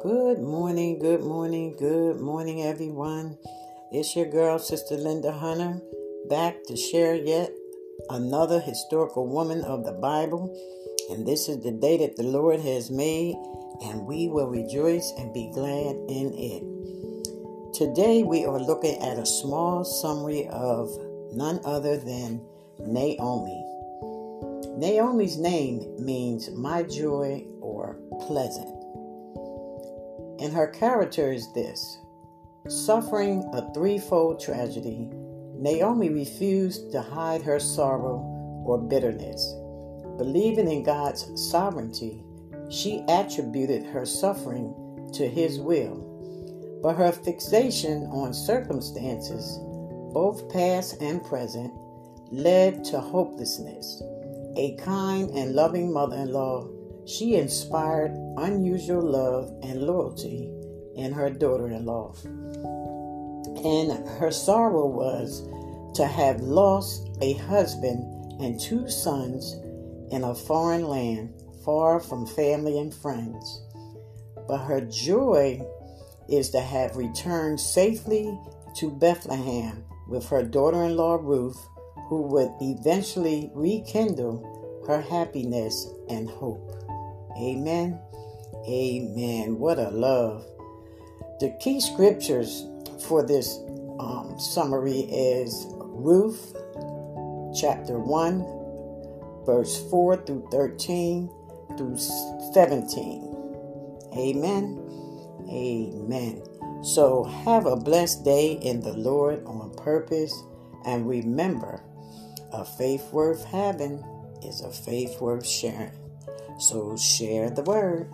Good morning, good morning, good morning, everyone. It's your girl, Sister Linda Hunter, back to share yet another historical woman of the Bible. And this is the day that the Lord has made, and we will rejoice and be glad in it. Today, we are looking at a small summary of none other than Naomi. Naomi's name means my joy or pleasant. And her character is this Suffering a threefold tragedy, Naomi refused to hide her sorrow or bitterness. Believing in God's sovereignty, she attributed her suffering to His will. But her fixation on circumstances, both past and present, led to hopelessness. A kind and loving mother in law she inspired unusual love and loyalty in her daughter in law. And her sorrow was to have lost a husband and two sons in a foreign land, far from family and friends. But her joy is to have returned safely to Bethlehem with her daughter in law Ruth, who would eventually rekindle her happiness and hope. Amen. Amen. What a love. The key scriptures for this um, summary is Ruth chapter 1, verse 4 through 13 through 17. Amen. Amen. So have a blessed day in the Lord on purpose and remember a faith worth having is a faith worth sharing. So share the word.